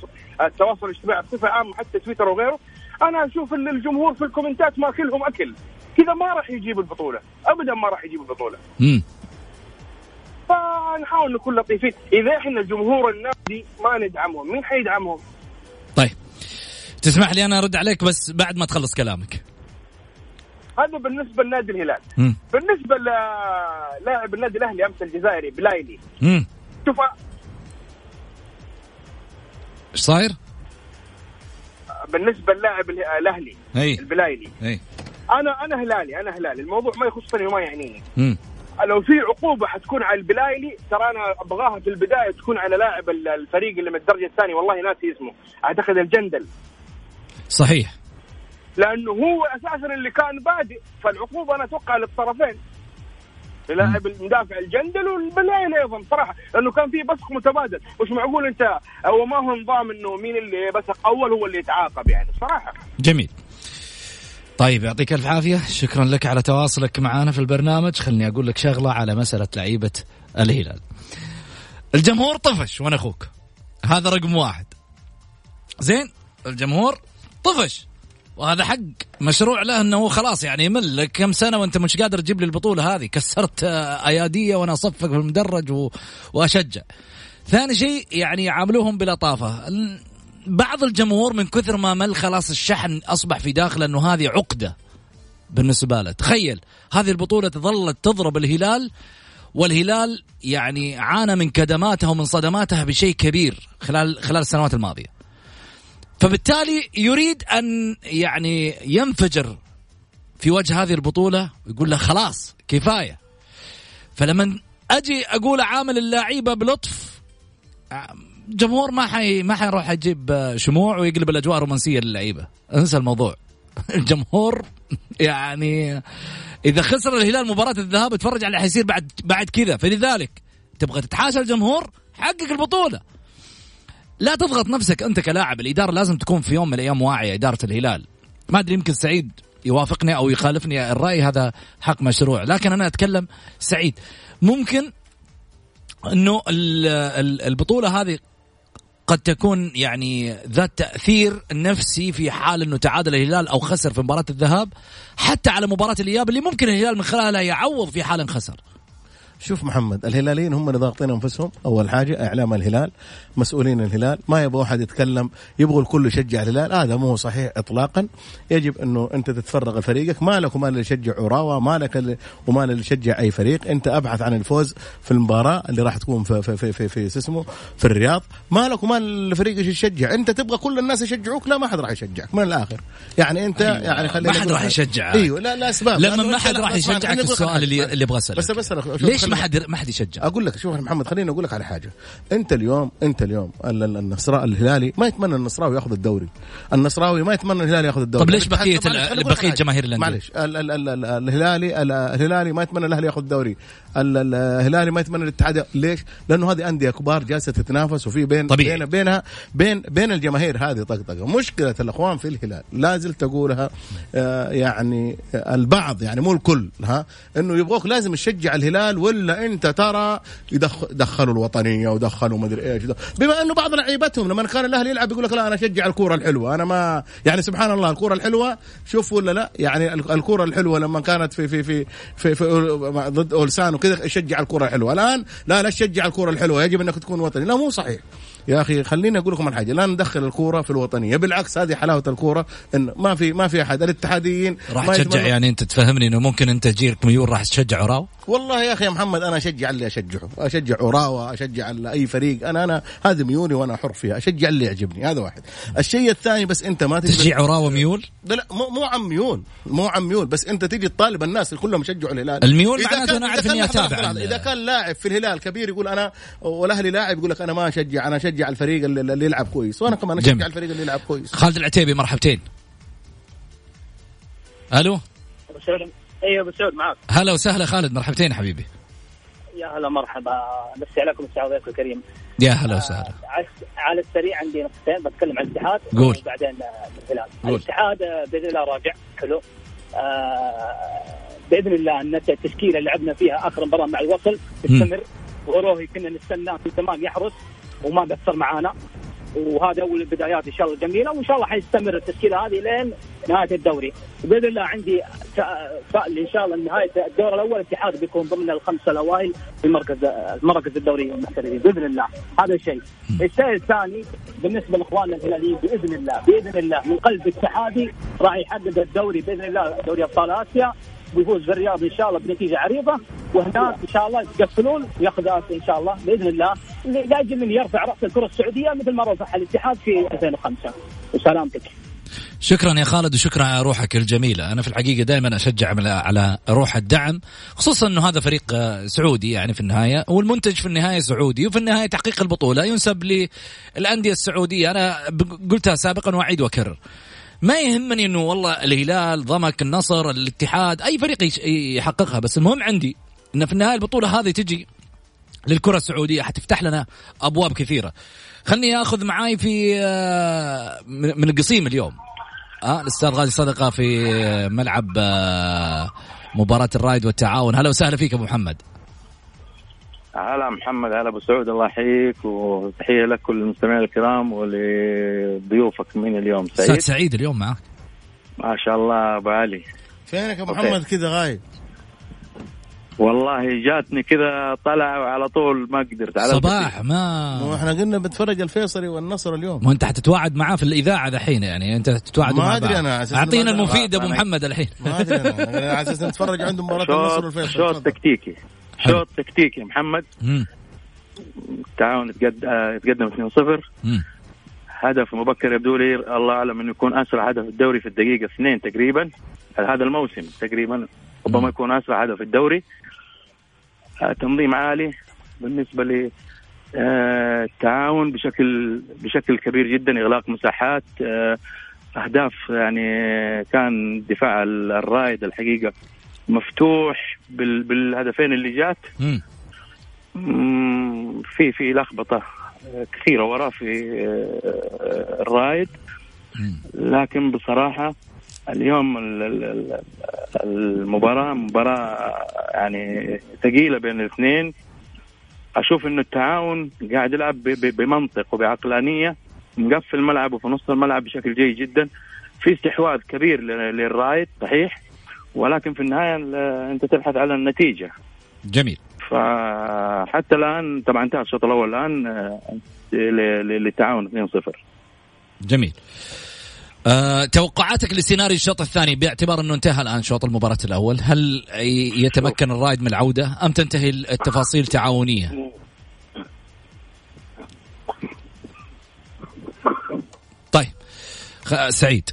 التواصل الاجتماعي بصفة عامة حتى تويتر وغيره أنا أشوف إن الجمهور في الكومنتات ماكلهم أكل. كذا ما راح يجيب البطولة. ابدا ما راح يجيب البطولة. امم فنحاول نكون لطيفين. إذا إحنا جمهور النادي ما ندعمهم مين حيدعمهم؟ طيب. تسمح لي أنا أرد عليك بس بعد ما تخلص كلامك. هذا بالنسبة لنادي الهلال مم. بالنسبة للاعب النادي الأهلي أمس الجزائري بلايلي مم. شوف إيش صاير؟ بالنسبة للاعب الأهلي هي. البلايلي هي. أنا أنا هلالي أنا هلالي الموضوع ما يخصني وما يعنيني مم. لو في عقوبة حتكون على البلايلي ترى أنا أبغاها في البداية تكون على لاعب الفريق اللي من الدرجة الثانية والله ناسي اسمه أعتقد الجندل صحيح لأنه هو أساسا اللي كان بادئ فالعقوبة أنا أتوقع للطرفين. لاعب المدافع الجندل والبلايلي أيضا صراحة لأنه كان في بصق متبادل. مش معقول أنت هو ما هو نظام إنه مين اللي بسق أول هو اللي يتعاقب يعني صراحة. جميل. طيب يعطيك ألف عافية. شكرا لك على تواصلك معنا في البرنامج. خلني أقول لك شغلة على مسألة لعيبة الهلال. الجمهور طفش وأنا أخوك. هذا رقم واحد. زين الجمهور طفش. وهذا حق مشروع له إنه خلاص يعني يمل لك كم سنة وأنت مش قادر تجيب لي البطولة هذه كسرت أيادية وأنا أصفق في المدرج و... وأشجع. ثاني شيء يعني يعاملوهم بلطافه. بعض الجمهور من كثر ما مل خلاص الشحن أصبح في داخله إنه هذه عقدة بالنسبة له، تخيل هذه البطولة ظلت تضرب الهلال والهلال يعني عانى من كدماتها ومن صدماتها بشيء كبير خلال خلال السنوات الماضية. فبالتالي يريد أن يعني ينفجر في وجه هذه البطولة ويقول له خلاص كفاية. فلما أجي أقول عامل اللعيبة بلطف جمهور ما حي ما حيروح يجيب شموع ويقلب الأجواء رومانسيه للعيبة. انسى الموضوع. [LAUGHS] الجمهور يعني إذا خسر الهلال مباراة الذهاب اتفرج على اللي حيصير بعد بعد كذا. فلذلك تبغى تتحاشى الجمهور حقق البطولة. لا تضغط نفسك أنت كلاعب الإدارة لازم تكون في يوم من الأيام واعية إدارة الهلال. ما أدري يمكن سعيد يوافقني أو يخالفني الرأي هذا حق مشروع. لكن أنا أتكلم سعيد. ممكن إنه البطولة هذه قد تكون يعني ذات تأثير نفسي في حال إنه تعادل الهلال أو خسر في مباراة الذهاب حتى على مباراة الإياب اللي ممكن الهلال من خلالها يعوض في حال خسر شوف محمد الهلاليين هم اللي ضاغطين أنفسهم. أول حاجة إعلام الهلال مسؤولين الهلال. ما يبغى واحد يتكلم يبغوا الكل يشجع الهلال. هذا مو صحيح اطلاقا. يجب أنه أنت تتفرغ لفريقك. مالك ومال اللي يشجع عراوه مالك ومال اللي يشجع أي فريق. أنت أبحث عن الفوز في المباراة اللي راح تكون في في في في, في, في اسمه في الرياض. مالك ومال الفريق إيش يشجع. أنت تبغى كل الناس يشجعوك؟ لا ما حد راح يشجعك. من الآخر؟ يعني أنت أيوة. يعني خلينا ما حد راح يشجعك. أيوه لا لا أسباب. لما ما حد راح يشجعك السؤال اللي. اللي أبغى اساله بس بس ليش ما حد ما حد يشجع أقول لك شوف محمد خليني أقول لك على حاجة أنت اليوم أنت اليوم ال- ال- النصراء الهلالي ما يتمنى النصراوي ياخذ الدوري النصراوي ما يتمنى الهلالي ياخذ الدوري طب ليش بقية حاجة. جماهير الأندية؟ معلش ال- ال- ال- ال- الهلالي ال- الهلالي ما يتمنى الأهلي ياخذ الدوري ال- ال- الهلالي ما يتمنى الاتحاد ليش؟ لأنه هذه أندية كبار جالسة تتنافس وفي بين طبيعي. بين بينها بين بين الجماهير هذه طقطقه مشكلة الأخوان في الهلال لا زلت أقولها آه، يعني البعض يعني مو الكل ها إنه يبغوك لازم تشجع الهلال ولا أنت ترى دخلوا الوطنية ودخلوا مدري إيش. بما أنه بعض لعيبتهم لما كان الأهلي يلعب يقول لك لا أنا أشجع الكورة الحلوة. أنا ما يعني سبحان الله الكورة الحلوة شوف ولا لا؟ يعني ال- الكورة الحلوة لما كانت في في في في, في ضد أولسان وكذا يشجع الكورة الحلوة. الآن لا لا تشجع الكورة الحلوة. يجب أنك تكون وطني. لا مو صحيح. يا أخي خليني أقول لكم على حاجة لا ندخل الكورة في الوطنية بالعكس هذه حلاوة الكورة إن ما في ما في أحد الاتحاديين راح تشجع يعني أنت تفهمني إنه ممكن أنت تجيك ميول راح تشجع عراو والله يا أخي يا محمد أنا أشجع اللي أشجعه أشجع عراوه أشجع أي فريق أنا أنا هذه ميولي وأنا حر فيها أشجع اللي يعجبني هذا واحد. الشيء الثاني بس أنت ما تجي تشجيع عراو ميول لا مو مو عن ميول مو عن ميول بس أنت تيجي تطالب الناس اللي كلهم يشجعوا الهلال. الميول معناته لحظة، أتابع لحظة، ال- إذا كان لاعب في الهلال كبير يقول أنا والأهلي لاعب يقول لك أنا ما أشجع أنا أشجع الفريق اللي, اللي يلعب كويس. وأنا كمان أشجع جميل. الفريق اللي يلعب كويس. خالد العتيبي مرحبتين. ألو؟ أيوه أبو سعود معك هلا وسهلا خالد مرحبتين حبيبي. يا هلا مرحبا مسي عليكم على ضيفك الكريم. يا هلا وسهلا. على على السريع عندي نقطتين بتكلم عن الاتحاد قول. وبعدين آه، الهلال. قول. الاتحاد آه، بإذن الله راجع. حلو. آه، بإذن الله أن التشكيلة اللي لعبنا فيها آخر مباراة مع الوصل تستمر. وروهي كنا نستناه من زمان يحرس. وما قصر معانا. وهذا أول البدايات إن شاء الله جميلة وإن شاء الله حيستمر التشكيلة هذه لين نهاية الدوري. وباذن الله عندي فأل إن شاء الله نهاية الدور الأول الاتحاد بيكون ضمن الخمسه الأوائل في مركز مركز الدوري المحترفين. بإذن الله. هذا الشيء. الشيء الثاني بالنسبة لإخواننا الهلاليين بإذن الله بإذن الله من قلب اتحادي راح يحقق الدوري بإذن الله دوري أبطال آسيا. ويفوز في الرياض إن شاء الله بنتيجة عريضة وهناك إن شاء الله يقفلون وياخذ إن شاء الله بإذن الله. لاجل من يرفع رأس الكرة السعودية مثل ما رفعها الاتحاد في 2005 وسلامتك. شكرا يا خالد وشكرا على روحك الجميلة. أنا في الحقيقة دائما أشجع على- روح الدعم خصوصا أنه هذا فريق آه، سعودي يعني في النهاية والمنتج في النهاية سعودي وفي النهاية تحقيق البطولة ينسب للأندية السعودية. أنا قلتها سابقا وأعيد وأكرر. ما يهمني إنه والله الهلال ضمك النصر الاتحاد أي فريق يحققها بس المهم عندي إن في النهاية البطولة هذه تجي للكرة السعودية حتفتح لنا أبواب كثيرة. خلني آخذ معاي في آه، من القصيم اليوم. آه الأستاذ غازي صدقة في ملعب آه، مباراة الرايد والتعاون. هلا وسهلا فيك أبو محمد. هلا محمد هلا أبو سعود الله يحييك وتحية لك كل المستمعين الكرام ولضيوفك من اليوم. أستاذ سعيد سعيد اليوم معك. ما شاء الله أبو علي. فينك يا. محمد؟ كذا غايب. والله جاتني كذا طلع وعلى طول ما قدرت. على صباح ما. إحنا قلنا بتفرج الفيصلي والنصر اليوم. ما أنت حتتواعد معاه في الإذاعة دحين يعني؟ أنت تتواعد ما مع أدري بعض. أنا، على أساس أعطينا ما- المفيد أبو محمد الحين. ما أدري أنا على أساس نتفرج عندهم مباراة النصر شوط والفيصل شوط. تكتيكي. شوط تكتيكي محمد. مم. التعاون آه، يتقدم 2-0 مم. هدف مبكر يبدو لي الله أعلم أنه يكون أسرع هدف الدوري في الدقيقة اثنين تقريبا هذا الموسم. تقريبا ربما يكون أسرع هدف الدوري. آه، تنظيم عالي بالنسبة ل آه، التعاون بشكل بشكل كبير جدا إغلاق مساحات. آه، أهداف يعني كان دفاع الرايد الحقيقة. مفتوح بال- بالهدفين اللي جات. في في لخبطة كثيرة وراه في آه، الرايد. لكن بصراحة اليوم ال- ال- ال- المباراة مباراة يعني ثقيلة بين الاثنين. أشوف انه التعاون قاعد يلعب بمنطق وبعقلانية مقفل ملعبه في نص الملعب بشكل جيد جدا. في استحواذ كبير للرايد صحيح. ولكن في النهاية ال- أنت تبحث على النتيجة. جميل. فحتى الآن طبعا انتهى الشوط الأول الآن آه، للتعاون 2-0 جميل. أه توقعاتك لسيناريو الشوط الثاني باعتبار إنه انتهى الآن شوط المباراة الأول هل يتمكن الرائد من العودة أم تنتهي التفاصيل تعاونية؟ طيب سعيد.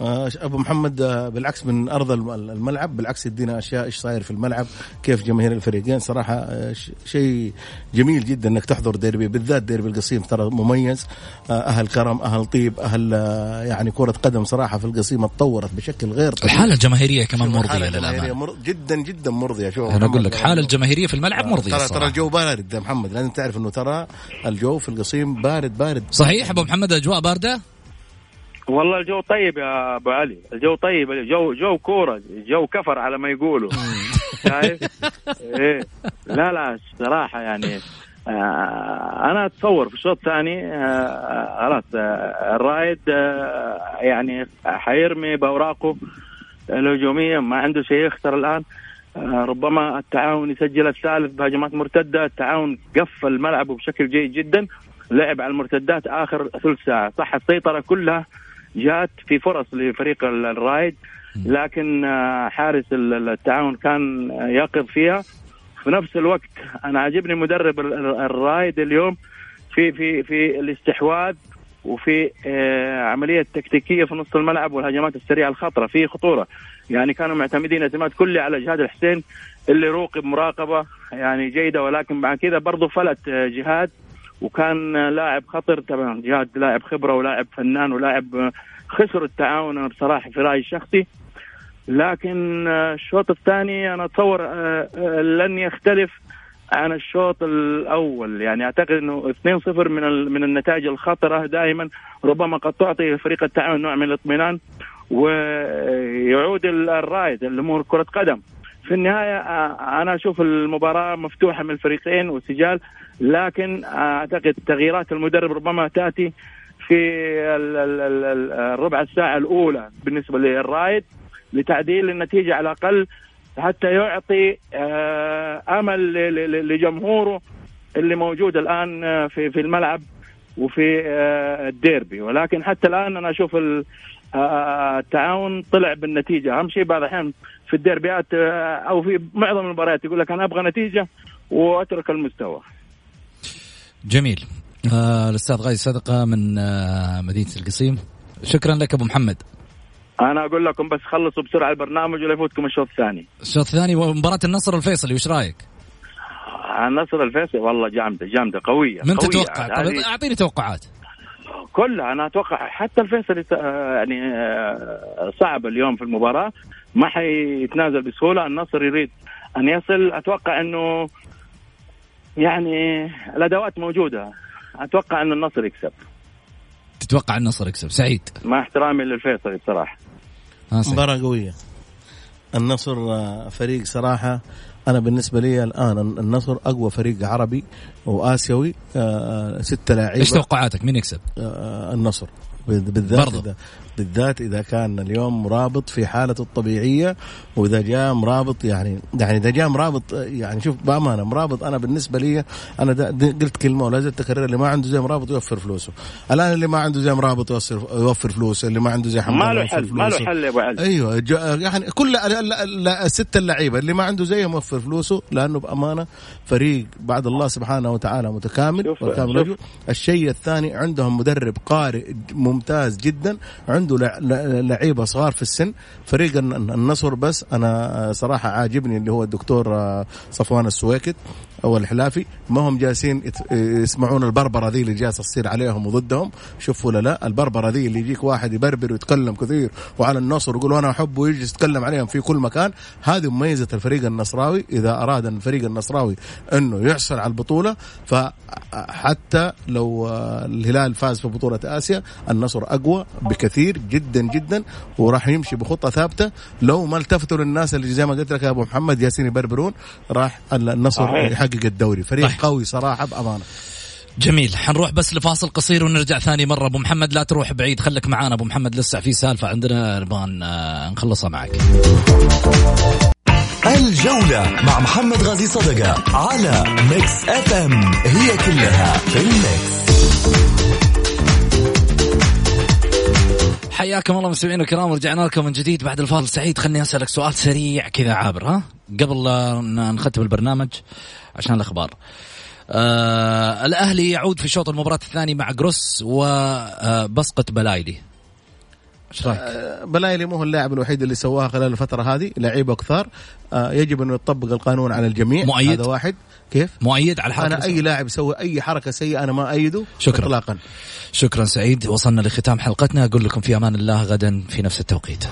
أبو محمد آه، بالعكس من أرض الم- الملعب بالعكس يدينا أشياء إيش صاير في الملعب كيف جماهير الفريقين. صراحة آه، شيء جميل جدا إنك تحضر ديربي بالذات ديربي القصيم ترى مميز. آه، أهل كرم أهل طيب أهل آه، يعني كرة قدم صراحة في القصيم اتطورت بشكل غير طبيعي. الحالة الجماهيرية كمان مرضية للأمانة. مر... جدا جدا مرضية. شوف أنا أقول لك حالة الجماهيرية في الملعب مرضية ترى ترى. الجو بارد يا محمد لازم تعرف إنه ترى الجو في القصيم بارد بارد صحيح أبو محمد أجواء باردة؟ والله الجو طيب يا أبو علي. الجو طيب. الجو جو كورة. جو كفر على ما يقولوا. [LAUGHS] شايف؟ إيه. لا لا صراحة يعني آه أنا أتصور في الشوط الثاني آه خلاص آه الرائد آه يعني حيرمي بأوراقه الهجومية ما عنده شيء يخسر الآن. آه ربما التعاون يسجل الثالث بهجمات مرتدة. التعاون قفل ملعبه بشكل جيد جدا. لعب على المرتدات آخر ثلث ساعة. صح السيطرة كلها جات في فرص لفريق ال- الرايد لكن آه، حارس ال- التعاون كان يقظ فيها. في نفس الوقت أنا عاجبني مدرب ال- ال- الرايد اليوم في في في الاستحواذ وفي آه، عملية تكتيكية في نص الملعب والهجمات السريعة الخطرة. في خطورة. يعني كانوا معتمدين اعتماد كلي على جهاد الحسين اللي روقب مراقبه يعني جيدة ولكن مع كذا برضه فلت آه، جهاد. وكان لاعب خطر طبعا جهاد لاعب خبرة ولاعب فنان ولاعب خسر التعاون أنا بصراحة في رأيي الشخصي. لكن الشوط الثاني أنا أتصور آه، آه، لن يختلف عن الشوط الأول. يعني أعتقد إنه 2-0 من من النتائج الخطرة دائما. ربما قد تعطي فريق التعاون نوع من الاطمئنان ويعود ال- الرائد الأمور كرة قدم. في النهاية آه، أنا أشوف المباراة مفتوحة من الفريقين وسجال لكن أعتقد تغييرات المدرب ربما تأتي في ال- ال- ال- ال- الربع الساعة الأولى بالنسبة للرايد لتعديل النتيجة على الأقل حتى يعطي آه، أمل لجمهوره اللي موجود الآن آه، في في الملعب وفي آه، الديربي. ولكن حتى الآن أنا أشوف ال- التعاون طلع بالنتيجة. أهم شيء بعض الأحيان في الديربيات أو في معظم المباريات يقول لك أنا أبغى نتيجة وأترك المستوى. جميل. آه الأستاذ غازي صدقة من آه مدينة القصيم. شكرا لك أبو محمد. أنا أقول لكم بس خلصوا بسرعة البرنامج ولا يفوتكم الشوط الثاني. الشوط الثاني مباراة النصر الفيصلي وش رأيك؟ النصر الفيصل والله جامدة جامدة قوية من قوية. تتوقع؟ طب هذه أعطيني توقعات. كلها أنا أتوقع حتى الفيصل يت- آه، يعني آه، صعب اليوم في المباراة. ما حيتنازل بسهولة. النصر يريد أن يصل. أتوقع إنه يعني الأدوات موجودة. أتوقع أن النصر يكسب. تتوقع النصر يكسب. سعيد. مع احترامي للفيصلي بصراحة. آه سعيد. مباراة قوية. النصر آه، فريق صراحة أنا بالنسبة لي الآن النصر أقوى فريق عربي وآسيوي آه، ستة لاعيبة. إيش توقعاتك؟ مين يكسب؟ آه، النصر. بالذات برضو. إذا بالذات إذا كان اليوم مرابط في حالته الطبيعية وإذا جاء مرابط يعني يعني إذا جاء مرابط يعني شوف بأمانة مرابط أنا بالنسبة لي أنا قلت كلمة ولا زلت اكررها اللي ما عنده زي مرابط يوفر فلوسه الآن اللي ما عنده زي مرابط يوفر يوفر فلوسه اللي ما عنده زي حمد ما له يوفر حل ما له. حل يا أبو علي أيوه يعني كل ال- ال- ال- الست اللعيبة اللي ما عنده زيهم موفر فلوسه لأنه بأمانة فريق بعد الله سبحانه وتعالى متكامل شوف- وكامل شوف. رجل الشيء الثاني عندهم مدرب قارئ ممتاز جدا. عنده لع- لع- لعيبة صغار في السن. فريق الن- النصر بس أنا صراحة عاجبني اللي هو الدكتور آه، صفوان السويكت. أو الحلافي ما هم جالسين يسمعون البربرة ذي اللي جالسة تصير عليهم وضدهم؟ شوف ولا لا البربرة ذي اللي يجيك واحد يبربر ويتكلم كثير وعلى النصر ويقول أنا أحبه ويجي يتكلم عليهم في كل مكان. هذه مميزة الفريق النصراوي. إذا أراد الفريق النصراوي إنه يحصل على البطولة فحتى لو الهلال فاز في بطولة آسيا النصر أقوى بكثير جدا جدا وراح يمشي بخطة ثابتة. لو ما التفتوا للناس اللي زي ما قلت لك يا أبو محمد ياسين يبربرون راح النصر صحيح. يحقق الدوري. فريق طيب. قوي صراحة بأمانة. جميل. حنروح بس لفاصل قصير ونرجع ثاني مرة. أبو محمد لا تروح بعيد. خليك معانا. أبو محمد لسه في سالفة عندنا. نبغى نخلصها معك. الجولة مع محمد غازي صدقة على ميكس اف ام هي كلها في الميكس حياكم الله مستمعينا الكرام. ورجعنا لكم من جديد بعد الفاصل سعيد خليني أسألك سؤال سريع كذا عابر ها؟ قبل لا نختم البرنامج عشان الأخبار. آه الأهلي يعود في شوط المباراة الثاني مع جروس وبسقه بلايلي. إيش رأيك؟ آه، بلايلي مو هو اللاعب الوحيد اللي سواها خلال الفترة هذه لعيبة كثار. آه، يجب انه يطبق القانون على الجميع. مؤيد؟ هذا واحد. كيف؟ مؤيد على الحركه أنا أي لاعب يسوي أي حركة سيئة أنا ما أيده شكرا. اطلاقا. شكرا سعيد. وصلنا لختام حلقتنا. أقول لكم في أمان الله غدا في نفس التوقيت.